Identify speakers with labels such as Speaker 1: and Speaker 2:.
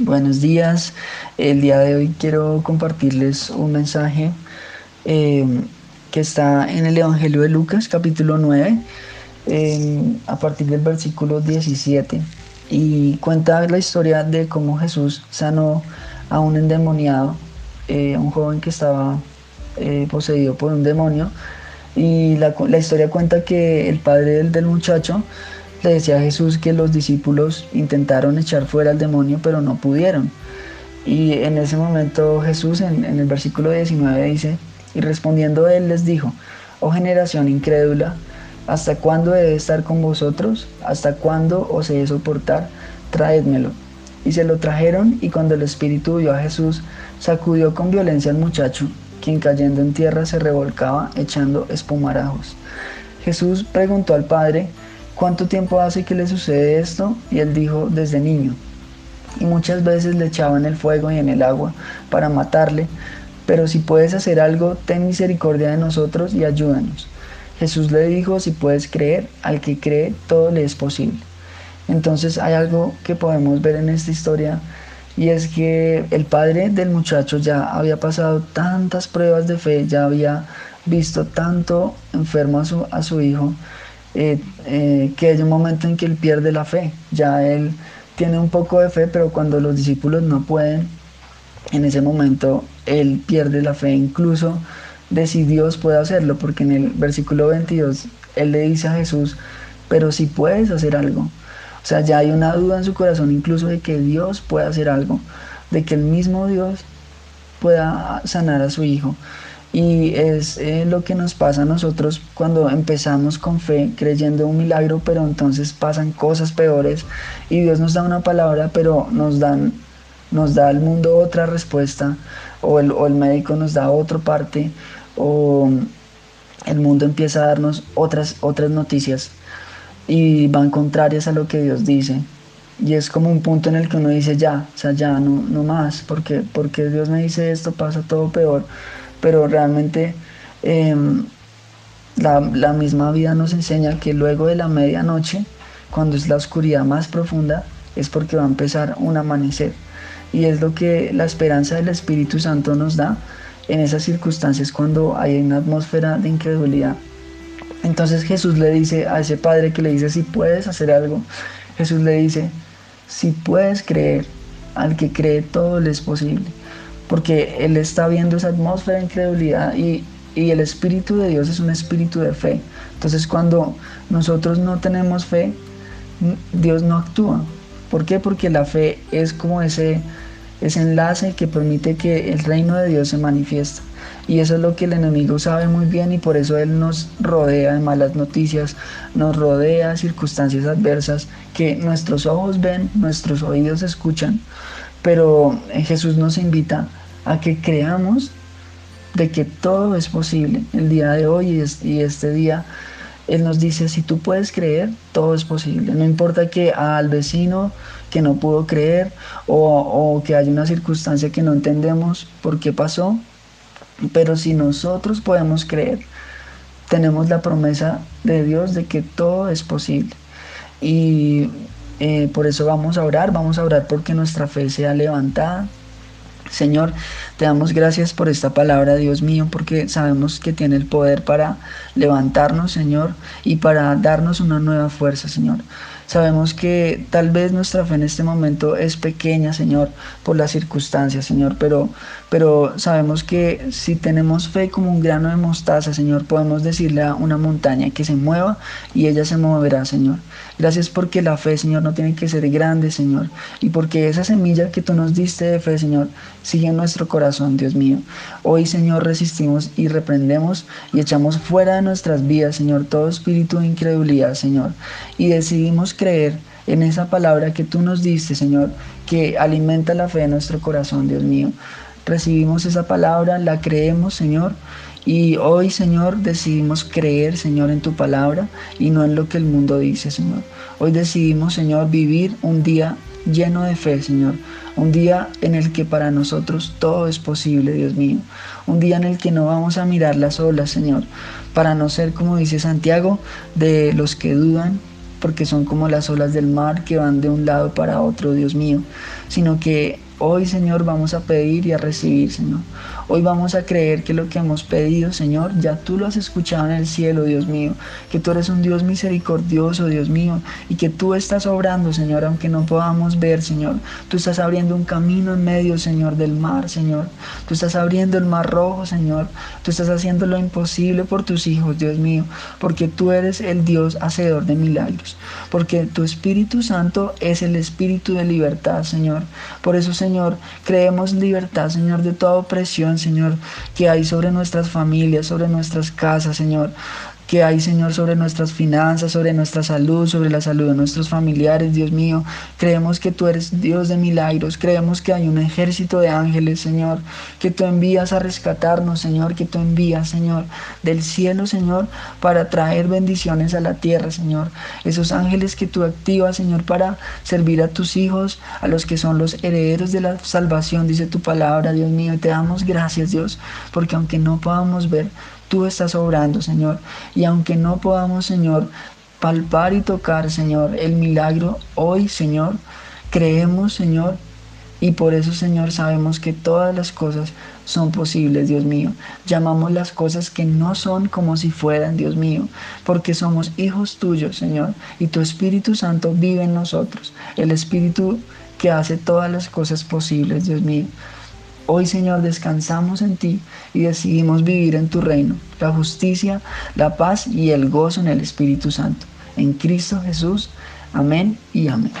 Speaker 1: Buenos días. El día de hoy quiero compartirles un mensaje eh, que está en el Evangelio de Lucas, capítulo 9, a partir del versículo 17. Y cuenta la historia de cómo Jesús sanó a un endemoniado, eh, un joven que estaba eh, poseído por un demonio. Y la, historia cuenta que el padre del, del muchacho le decía a Jesús que los discípulos intentaron echar fuera al demonio, pero no pudieron. Y en ese momento Jesús en, el versículo 19 dice, y respondiendo él les dijo, oh generación incrédula, ¿hasta cuándo he de estar con vosotros? ¿Hasta cuándo os he de soportar? Traédmelo. Y se lo trajeron y cuando el espíritu vio a Jesús, sacudió con violencia al muchacho, quien cayendo en tierra se revolcaba echando espumarajos. Jesús preguntó al padre, ¿cuánto tiempo hace que le sucede esto? Y él dijo, desde niño. Y muchas veces le echaban el fuego y en el agua para matarle, pero si puedes hacer algo, ten misericordia de nosotros y ayúdanos. Jesús le dijo, si puedes creer, al que cree, todo le es posible. Entonces hay algo que podemos ver en esta historia y es que el padre del muchacho ya había pasado tantas pruebas de fe, ya había visto tanto enfermo a su, a su hijo, eh, que hay un momento en que él pierde la fe. Ya él tiene un poco de fe, pero cuando los discípulos no pueden, en ese momento él pierde la fe incluso de si Dios puede hacerlo, porque en el versículo 22 él le dice a Jesús, pero si puedes hacer algo. O sea, ya hay una duda en su corazón incluso de que Dios pueda hacer algo, de que el mismo Dios pueda sanar a su hijo. Y es eh, lo que nos pasa a nosotros cuando empezamos con fe, creyendo un milagro, pero entonces pasan cosas peores y Dios nos da una palabra, pero nos, dan, nos da al mundo otra respuesta, o el, o el médico nos da otra parte, o el mundo empieza a darnos otras, otras noticias y van contrarias a lo que Dios dice. Y es como un punto en el que uno dice ya, o sea, ya, no, no más, porque, porque Dios me dice esto, pasa todo peor pero realmente em, la, la, misma vida nos enseña que luego de la medianoche, cuando es la oscuridad más profunda, es porque va a empezar un amanecer. Y es lo que la esperanza del Espíritu Santo nos da en esas circunstancias cuando hay una atmósfera de incredulidad. Entonces Jesús le dice a ese padre que le dice, si puedes hacer algo, Jesús le dice, si puedes creer, al que cree todo le es posible porque Él está viendo esa atmósfera de incredulidad y, el Espíritu de Dios es un espíritu de fe. Entonces cuando nosotros no tenemos fe, Dios no actúa. ¿Por qué? Porque la fe es como ese, ese enlace que permite que el reino de Dios se manifiesta. Y eso es lo que el enemigo sabe muy bien y por eso Él nos rodea de malas noticias, nos rodea de circunstancias adversas que nuestros ojos ven, nuestros oídos escuchan, pero Jesús nos invita a que creamos de que todo es posible. El día de hoy y este día, Él nos dice, si tú puedes creer, todo es posible. No importa que al vecino que no pudo creer o, o que haya una circunstancia que no entendemos por qué pasó, pero si nosotros podemos creer, tenemos la promesa de Dios de que todo es posible. Y eh, por eso vamos a orar, vamos a orar porque nuestra fe sea levantada. Señor, te damos gracias por esta palabra, Dios mío, porque sabemos que tiene el poder para levantarnos, Señor, y para darnos una nueva fuerza, Señor. Sabemos que tal vez nuestra fe en este momento es pequeña, Señor, por las circunstancias, Señor, pero, pero sabemos que si tenemos fe como un grano de mostaza, Señor, podemos decirle a una montaña que se mueva y ella se moverá, Señor. Gracias porque la fe, Señor, no tiene que ser grande, Señor, y porque esa semilla que tú nos diste de fe, Señor, sigue en nuestro corazón, Dios mío. Hoy, Señor, resistimos y reprendemos y echamos fuera de nuestras vidas, Señor, todo espíritu de incredulidad, Señor, y decidimos creer en esa palabra que tú nos diste, Señor, que alimenta la fe de nuestro corazón, Dios mío. Recibimos esa palabra, la creemos, Señor, y hoy, Señor, decidimos creer, Señor, en tu palabra y no en lo que el mundo dice, Señor. Hoy decidimos, Señor, vivir un día lleno de fe, Señor. Un día en el que para nosotros todo es posible, Dios mío. Un día en el que no vamos a mirar las olas, Señor, para no ser, como dice Santiago, de los que dudan porque son como las olas del mar que van de un lado para otro, Dios mío, sino que Hoy, Señor, vamos a pedir y a recibir, Señor. Hoy vamos a creer que lo que hemos pedido, Señor, ya tú lo has escuchado en el cielo, Dios mío. Que tú eres un Dios misericordioso, Dios mío. Y que tú estás obrando, Señor, aunque no podamos ver, Señor. Tú estás abriendo un camino en medio, Señor, del mar, Señor. Tú estás abriendo el mar rojo, Señor. Tú estás haciendo lo imposible por tus hijos, Dios mío. Porque tú eres el Dios hacedor de milagros. Porque tu Espíritu Santo es el Espíritu de libertad, Señor. Por eso, Señor. Creemos libertad, Señor, de toda opresión, Señor, que hay sobre nuestras familias, sobre nuestras casas, Señor que hay, Señor, sobre nuestras finanzas, sobre nuestra salud, sobre la salud de nuestros familiares, Dios mío. Creemos que tú eres Dios de milagros, creemos que hay un ejército de ángeles, Señor, que tú envías a rescatarnos, Señor, que tú envías, Señor, del cielo, Señor, para traer bendiciones a la tierra, Señor. Esos ángeles que tú activas, Señor, para servir a tus hijos, a los que son los herederos de la salvación, dice tu palabra, Dios mío. Y te damos gracias, Dios, porque aunque no podamos ver, Tú estás obrando, Señor. Y aunque no podamos, Señor, palpar y tocar, Señor, el milagro hoy, Señor, creemos, Señor, y por eso, Señor, sabemos que todas las cosas son posibles, Dios mío. Llamamos las cosas que no son como si fueran, Dios mío, porque somos hijos tuyos, Señor, y tu Espíritu Santo vive en nosotros, el Espíritu que hace todas las cosas posibles, Dios mío. Hoy, Señor, descansamos en ti y decidimos vivir en tu reino, la justicia, la paz y el gozo en el Espíritu Santo. En Cristo Jesús. Amén y amén.